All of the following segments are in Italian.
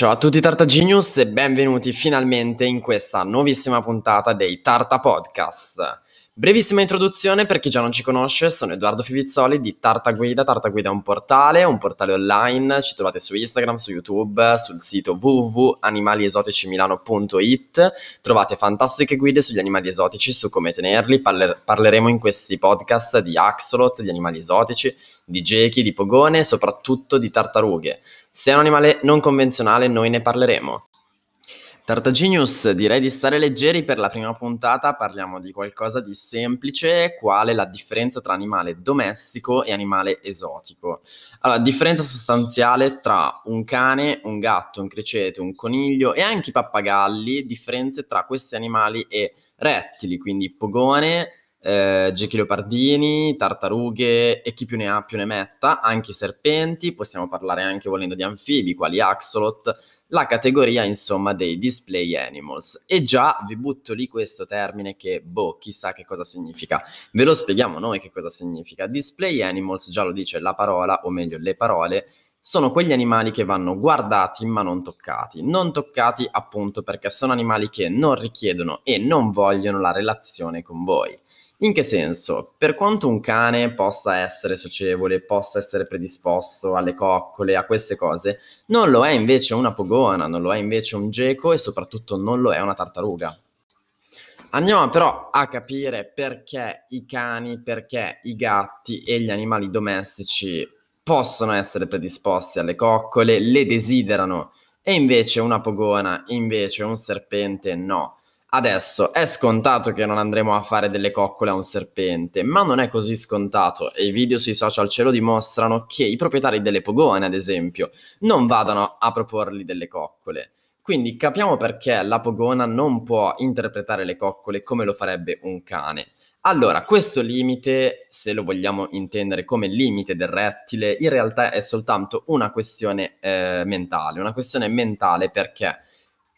Ciao a tutti Tartagenius e benvenuti finalmente in questa nuovissima puntata dei Tarta Podcast. Brevissima introduzione per chi già non ci conosce, sono Edoardo Fivizzoli di Tarta Guida. Tarta Guida è un portale, un portale online, ci trovate su Instagram, su YouTube, sul sito www.animaliesoticimilano.it. Trovate fantastiche guide sugli animali esotici, su come tenerli. Parler- parleremo in questi podcast di axolot, di animali esotici, di gechi, di pogone e soprattutto di tartarughe. Se è un animale non convenzionale, noi ne parleremo. Tartagenius, direi di stare leggeri per la prima puntata, parliamo di qualcosa di semplice, quale la differenza tra animale domestico e animale esotico. Allora, differenza sostanziale tra un cane, un gatto, un criceto, un coniglio e anche i pappagalli, differenze tra questi animali e rettili, quindi pogone, eh, gechi leopardini, tartarughe e chi più ne ha più ne metta, anche i serpenti, possiamo parlare anche volendo di anfibi, quali axolot, la categoria insomma dei display animals. E già vi butto lì questo termine che, boh, chissà che cosa significa. Ve lo spieghiamo noi che cosa significa. Display animals, già lo dice la parola, o meglio le parole, sono quegli animali che vanno guardati ma non toccati. Non toccati appunto perché sono animali che non richiedono e non vogliono la relazione con voi. In che senso? Per quanto un cane possa essere socievole, possa essere predisposto alle coccole, a queste cose, non lo è invece una pogona, non lo è invece un geco e soprattutto non lo è una tartaruga. Andiamo però a capire perché i cani, perché i gatti e gli animali domestici possono essere predisposti alle coccole, le desiderano e invece una pogona, invece un serpente no. Adesso è scontato che non andremo a fare delle coccole a un serpente, ma non è così scontato e i video sui social ce lo dimostrano che i proprietari delle pogone, ad esempio, non vadano a proporgli delle coccole. Quindi capiamo perché la pogona non può interpretare le coccole come lo farebbe un cane. Allora, questo limite, se lo vogliamo intendere come limite del rettile, in realtà è soltanto una questione eh, mentale, una questione mentale perché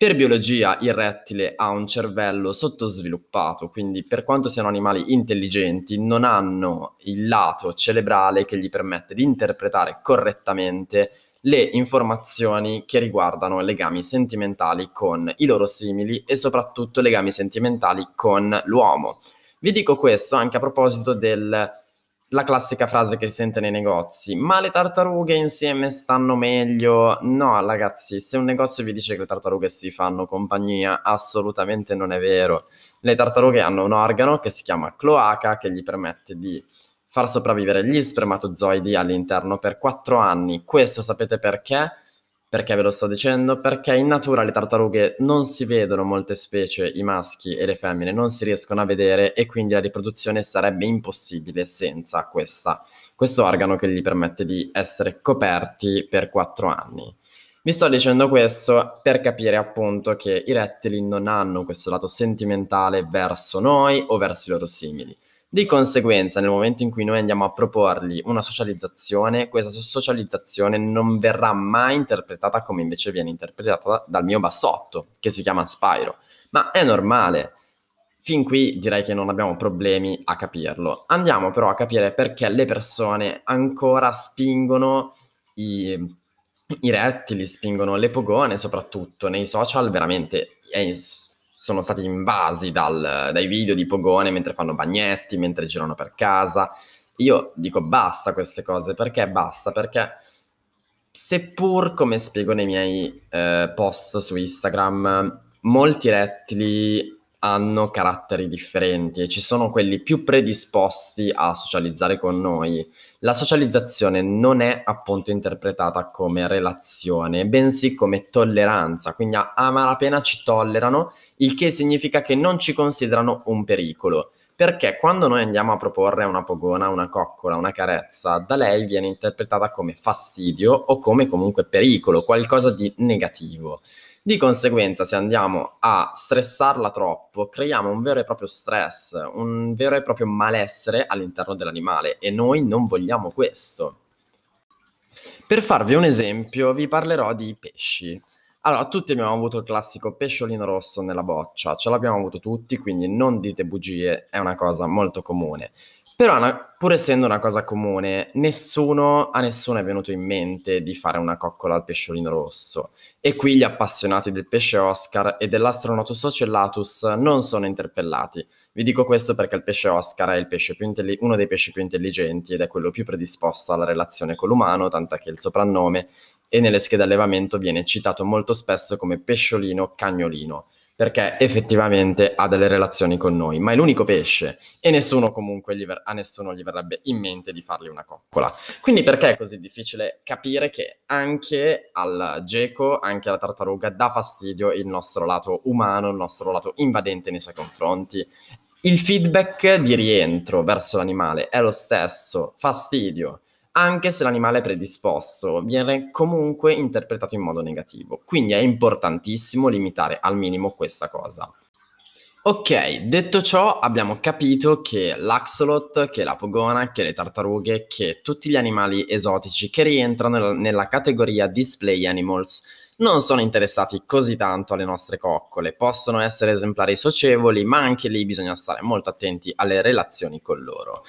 per biologia il rettile ha un cervello sottosviluppato, quindi per quanto siano animali intelligenti, non hanno il lato cerebrale che gli permette di interpretare correttamente le informazioni che riguardano legami sentimentali con i loro simili e soprattutto legami sentimentali con l'uomo. Vi dico questo anche a proposito del la classica frase che si sente nei negozi, ma le tartarughe insieme stanno meglio? No, ragazzi, se un negozio vi dice che le tartarughe si fanno compagnia, assolutamente non è vero. Le tartarughe hanno un organo che si chiama cloaca che gli permette di far sopravvivere gli spermatozoidi all'interno per 4 anni. Questo sapete perché? Perché ve lo sto dicendo? Perché in natura le tartarughe non si vedono molte specie, i maschi e le femmine non si riescono a vedere e quindi la riproduzione sarebbe impossibile senza questa, questo organo che gli permette di essere coperti per quattro anni. Vi sto dicendo questo per capire appunto che i rettili non hanno questo lato sentimentale verso noi o verso i loro simili. Di conseguenza, nel momento in cui noi andiamo a proporgli una socializzazione, questa socializzazione non verrà mai interpretata come invece viene interpretata dal mio bassotto, che si chiama Spyro. Ma è normale. Fin qui direi che non abbiamo problemi a capirlo. Andiamo però a capire perché le persone ancora spingono i, i rettili, spingono le pogone, soprattutto nei social, veramente è sono stati invasi dal, dai video di Pogone mentre fanno bagnetti, mentre girano per casa. Io dico basta queste cose, perché basta? Perché seppur, come spiego nei miei eh, post su Instagram, molti rettili hanno caratteri differenti e ci sono quelli più predisposti a socializzare con noi. La socializzazione non è appunto interpretata come relazione, bensì come tolleranza, quindi a, a malapena ci tollerano il che significa che non ci considerano un pericolo. Perché quando noi andiamo a proporre una pogona una coccola, una carezza, da lei viene interpretata come fastidio o come comunque pericolo, qualcosa di negativo. Di conseguenza, se andiamo a stressarla troppo, creiamo un vero e proprio stress, un vero e proprio malessere all'interno dell'animale e noi non vogliamo questo. Per farvi un esempio, vi parlerò di pesci. Allora, tutti abbiamo avuto il classico pesciolino rosso nella boccia, ce l'abbiamo avuto tutti, quindi non dite bugie, è una cosa molto comune. Però, pur essendo una cosa comune, nessuno, a nessuno è venuto in mente di fare una coccola al pesciolino rosso. E qui gli appassionati del pesce Oscar e dell'astronotus ocellatus non sono interpellati. Vi dico questo perché il pesce Oscar è intelli- uno dei pesci più intelligenti ed è quello più predisposto alla relazione con l'umano, tant'è che il soprannome e nelle schede allevamento viene citato molto spesso come pesciolino cagnolino perché effettivamente ha delle relazioni con noi, ma è l'unico pesce e nessuno comunque ver- a nessuno gli verrebbe in mente di fargli una coccola. Quindi perché è così difficile capire che anche al geco, anche alla tartaruga dà fastidio il nostro lato umano, il nostro lato invadente nei suoi confronti? Il feedback di rientro verso l'animale è lo stesso, fastidio anche se l'animale è predisposto, viene comunque interpretato in modo negativo. Quindi è importantissimo limitare al minimo questa cosa. Ok, detto ciò, abbiamo capito che l'axolot, che la pogona, che le tartarughe, che tutti gli animali esotici che rientrano nella categoria display animals non sono interessati così tanto alle nostre coccole. Possono essere esemplari socievoli, ma anche lì bisogna stare molto attenti alle relazioni con loro.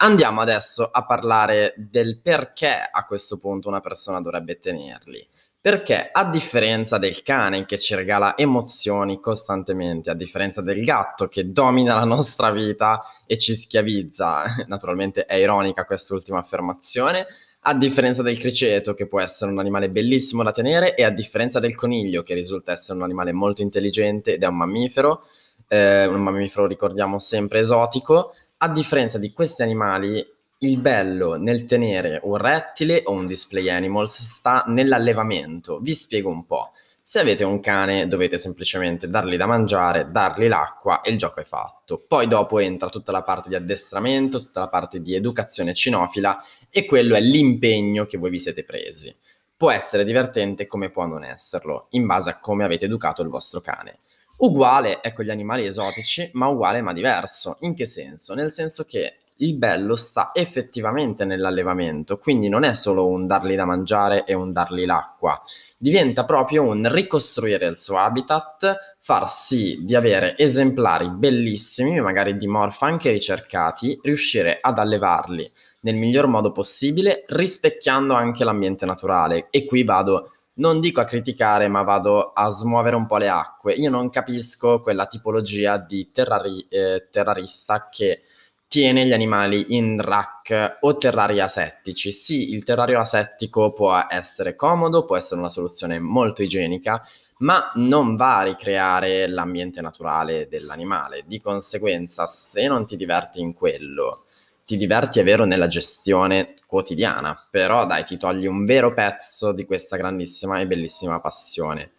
Andiamo adesso a parlare del perché a questo punto una persona dovrebbe tenerli. Perché a differenza del cane che ci regala emozioni costantemente, a differenza del gatto che domina la nostra vita e ci schiavizza, naturalmente è ironica quest'ultima affermazione, a differenza del criceto che può essere un animale bellissimo da tenere e a differenza del coniglio che risulta essere un animale molto intelligente ed è un mammifero, eh, un mammifero ricordiamo sempre esotico, a differenza di questi animali, il bello nel tenere un rettile o un display animals sta nell'allevamento. Vi spiego un po'. Se avete un cane dovete semplicemente dargli da mangiare, dargli l'acqua e il gioco è fatto. Poi dopo entra tutta la parte di addestramento, tutta la parte di educazione cinofila e quello è l'impegno che voi vi siete presi. Può essere divertente come può non esserlo, in base a come avete educato il vostro cane. Uguale con gli animali esotici, ma uguale ma diverso. In che senso? Nel senso che il bello sta effettivamente nell'allevamento, quindi non è solo un dargli da mangiare e un dargli l'acqua, diventa proprio un ricostruire il suo habitat, far sì di avere esemplari bellissimi, magari di morfa anche ricercati, riuscire ad allevarli nel miglior modo possibile, rispecchiando anche l'ambiente naturale. E qui vado non dico a criticare, ma vado a smuovere un po' le acque. Io non capisco quella tipologia di terrari- eh, terrarista che tiene gli animali in rack o terrari asettici. Sì, il terrario asettico può essere comodo, può essere una soluzione molto igienica, ma non va a ricreare l'ambiente naturale dell'animale. Di conseguenza, se non ti diverti in quello, ti diverti, è vero, nella gestione quotidiana, però dai, ti togli un vero pezzo di questa grandissima e bellissima passione.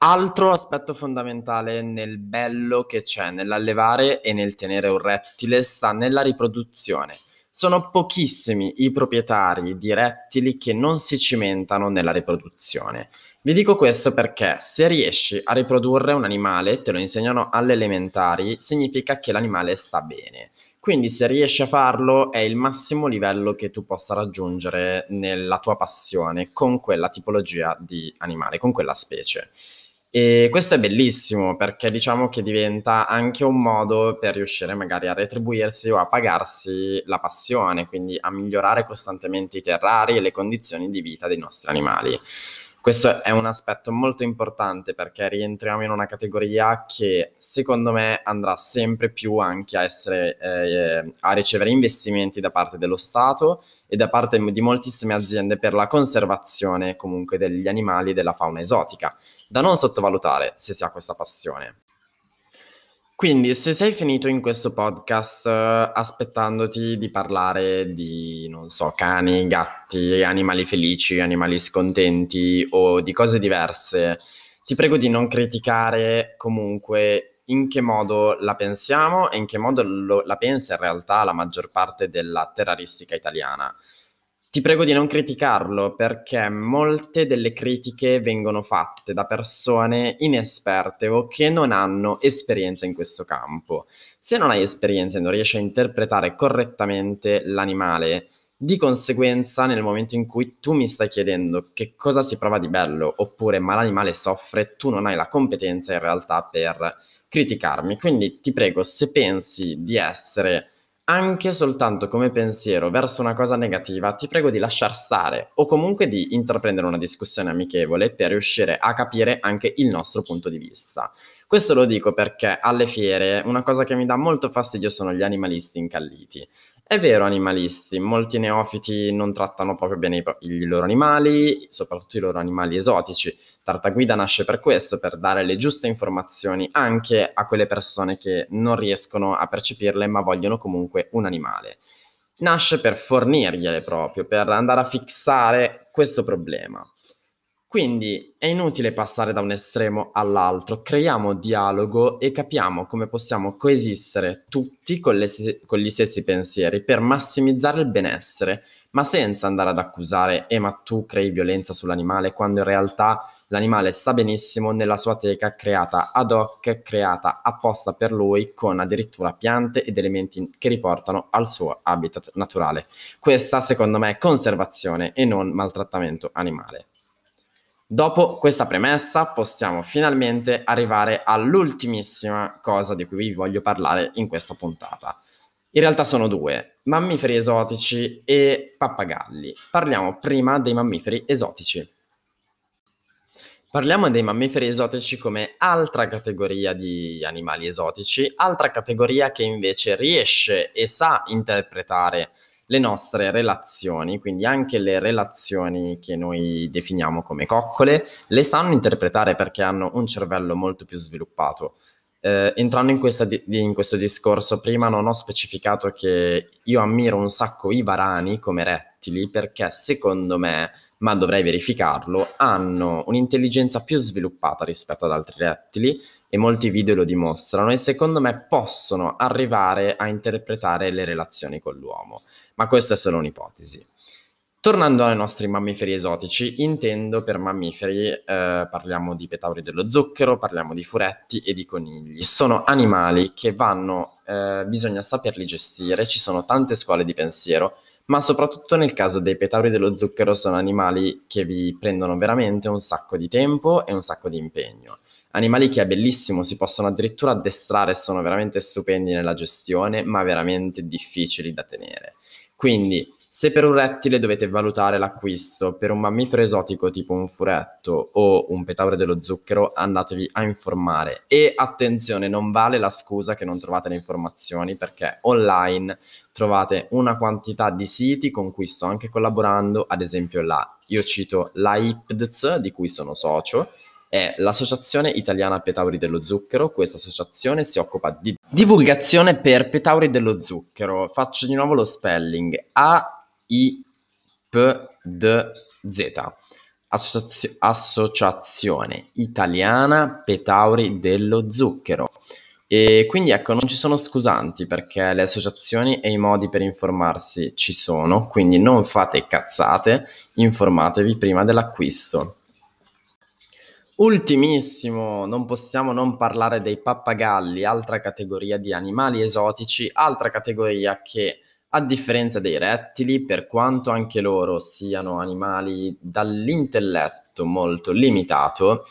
Altro aspetto fondamentale nel bello che c'è nell'allevare e nel tenere un rettile sta nella riproduzione. Sono pochissimi i proprietari di rettili che non si cimentano nella riproduzione. Vi dico questo perché se riesci a riprodurre un animale, te lo insegnano alle elementari, significa che l'animale sta bene. Quindi se riesci a farlo è il massimo livello che tu possa raggiungere nella tua passione con quella tipologia di animale, con quella specie. E questo è bellissimo perché diciamo che diventa anche un modo per riuscire magari a retribuirsi o a pagarsi la passione, quindi a migliorare costantemente i terrari e le condizioni di vita dei nostri animali. Questo è un aspetto molto importante perché rientriamo in una categoria che secondo me andrà sempre più anche a, essere, eh, a ricevere investimenti da parte dello Stato e da parte di moltissime aziende per la conservazione comunque degli animali e della fauna esotica, da non sottovalutare se si ha questa passione. Quindi, se sei finito in questo podcast uh, aspettandoti di parlare di, non so, cani, gatti, animali felici, animali scontenti o di cose diverse, ti prego di non criticare comunque in che modo la pensiamo e in che modo lo, la pensa in realtà la maggior parte della terroristica italiana. Ti prego di non criticarlo perché molte delle critiche vengono fatte da persone inesperte o che non hanno esperienza in questo campo. Se non hai esperienza e non riesci a interpretare correttamente l'animale, di conseguenza nel momento in cui tu mi stai chiedendo che cosa si prova di bello oppure ma l'animale soffre, tu non hai la competenza in realtà per criticarmi. Quindi ti prego, se pensi di essere anche soltanto come pensiero verso una cosa negativa, ti prego di lasciar stare o comunque di intraprendere una discussione amichevole per riuscire a capire anche il nostro punto di vista. Questo lo dico perché alle fiere una cosa che mi dà molto fastidio sono gli animalisti incalliti. È vero, animalisti, molti neofiti non trattano proprio bene i, i loro animali, soprattutto i loro animali esotici. Tartaguida nasce per questo, per dare le giuste informazioni anche a quelle persone che non riescono a percepirle ma vogliono comunque un animale. Nasce per fornirgliele proprio, per andare a fissare questo problema. Quindi è inutile passare da un estremo all'altro, creiamo dialogo e capiamo come possiamo coesistere tutti con, le, con, gli stessi pensieri per massimizzare il benessere, ma senza andare ad accusare, eh ma tu crei violenza sull'animale, quando in realtà l'animale sta benissimo nella sua teca creata ad hoc, creata apposta per lui, con addirittura piante ed elementi che riportano al suo habitat naturale. Questa secondo me è conservazione e non maltrattamento animale. Dopo questa premessa possiamo finalmente arrivare all'ultimissima cosa di cui vi voglio parlare in questa puntata. In realtà sono due, mammiferi esotici e pappagalli. Parliamo prima dei mammiferi esotici. Parliamo dei mammiferi esotici come altra categoria di animali esotici, altra categoria che invece riesce e sa interpretare le nostre relazioni, quindi anche le relazioni che noi definiamo come coccole, le sanno interpretare perché hanno un cervello molto più sviluppato. Eh, entrando in, di- in, questo discorso, prima non ho specificato che io ammiro un sacco i varani come rettili perché secondo me, ma dovrei verificarlo, hanno un'intelligenza più sviluppata rispetto ad altri rettili e molti video lo dimostrano e secondo me possono arrivare a interpretare le relazioni con l'uomo ma questa è solo un'ipotesi. Tornando ai nostri mammiferi esotici, intendo per mammiferi, eh, parliamo di petauri dello zucchero, parliamo di furetti e di conigli. Sono animali che vanno, eh, bisogna saperli gestire, ci sono tante scuole di pensiero, ma soprattutto nel caso dei petauri dello zucchero sono animali che vi prendono veramente un sacco di tempo e un sacco di impegno. Animali che è bellissimo, si possono addirittura addestrare, sono veramente stupendi nella gestione, ma veramente difficili da tenere. Quindi, se per un rettile dovete valutare l'acquisto, per un mammifero esotico tipo un furetto o un petaure dello zucchero, andatevi a informare. E attenzione, non vale la scusa che non trovate le informazioni perché online trovate una quantità di siti con cui sto anche collaborando, ad esempio la, io cito la IPDZ di cui sono socio, è l'Associazione Italiana Petauri dello Zucchero. Questa associazione si occupa di divulgazione per petauri dello zucchero. Faccio di nuovo lo spelling. A-I-P-D-Z. Assozio- Associazione Italiana Petauri dello Zucchero. E quindi ecco, non ci sono scusanti perché le associazioni e i modi per informarsi ci sono, quindi non fate cazzate, informatevi prima dell'acquisto. Ultimissimo, non possiamo non parlare dei pappagalli, altra categoria di animali esotici, altra categoria che a differenza dei rettili, per quanto anche loro siano animali dall'intelletto molto limitato,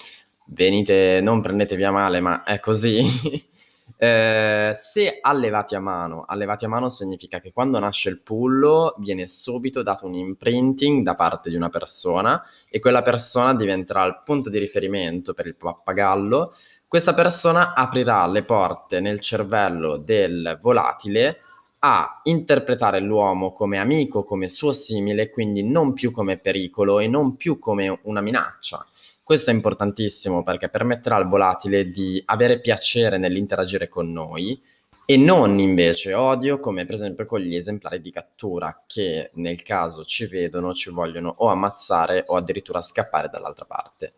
venite, non prendetevi a male, ma è così. eh, se allevati a mano, allevati a mano significa che quando nasce il pullo viene subito dato un imprinting da parte di una persona e quella persona diventerà il punto di riferimento per il pappagallo, questa persona aprirà le porte nel cervello del volatile a interpretare l'uomo come amico, come suo simile, quindi non più come pericolo e non più come una minaccia. Questo è importantissimo perché permetterà al volatile di avere piacere nell'interagire con noi e non invece odio come per esempio con gli esemplari di cattura che nel caso ci vedono ci vogliono o ammazzare o addirittura scappare dall'altra parte.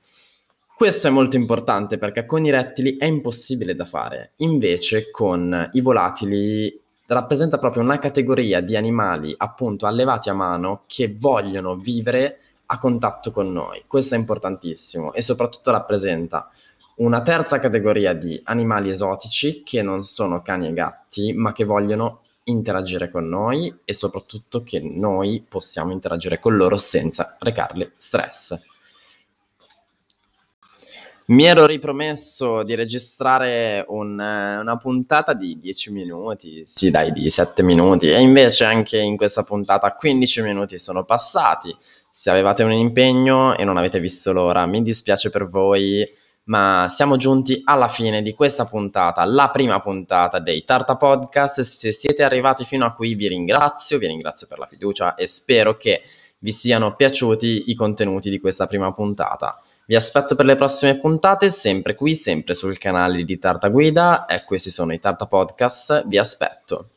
Questo è molto importante perché con i rettili è impossibile da fare, invece con i volatili rappresenta proprio una categoria di animali appunto allevati a mano che vogliono vivere a contatto con noi. Questo è importantissimo e soprattutto rappresenta una terza categoria di animali esotici che non sono cani e gatti, ma che vogliono interagire con noi e soprattutto che noi possiamo interagire con loro senza recarle stress. Mi ero ripromesso di registrare un, una puntata di 10 minuti, sì dai, di 7 minuti, e invece anche in questa puntata 15 minuti sono passati. Se avevate un impegno e non avete visto l'ora, mi dispiace per voi, ma siamo giunti alla fine di questa puntata, la prima puntata dei Tarta Podcast. Se siete arrivati fino a qui vi ringrazio, vi ringrazio per la fiducia e spero che vi siano piaciuti i contenuti di questa prima puntata. Vi aspetto per le prossime puntate, sempre qui, sempre sul canale di Tarta Guida e questi sono i Tarta Podcast. Vi aspetto.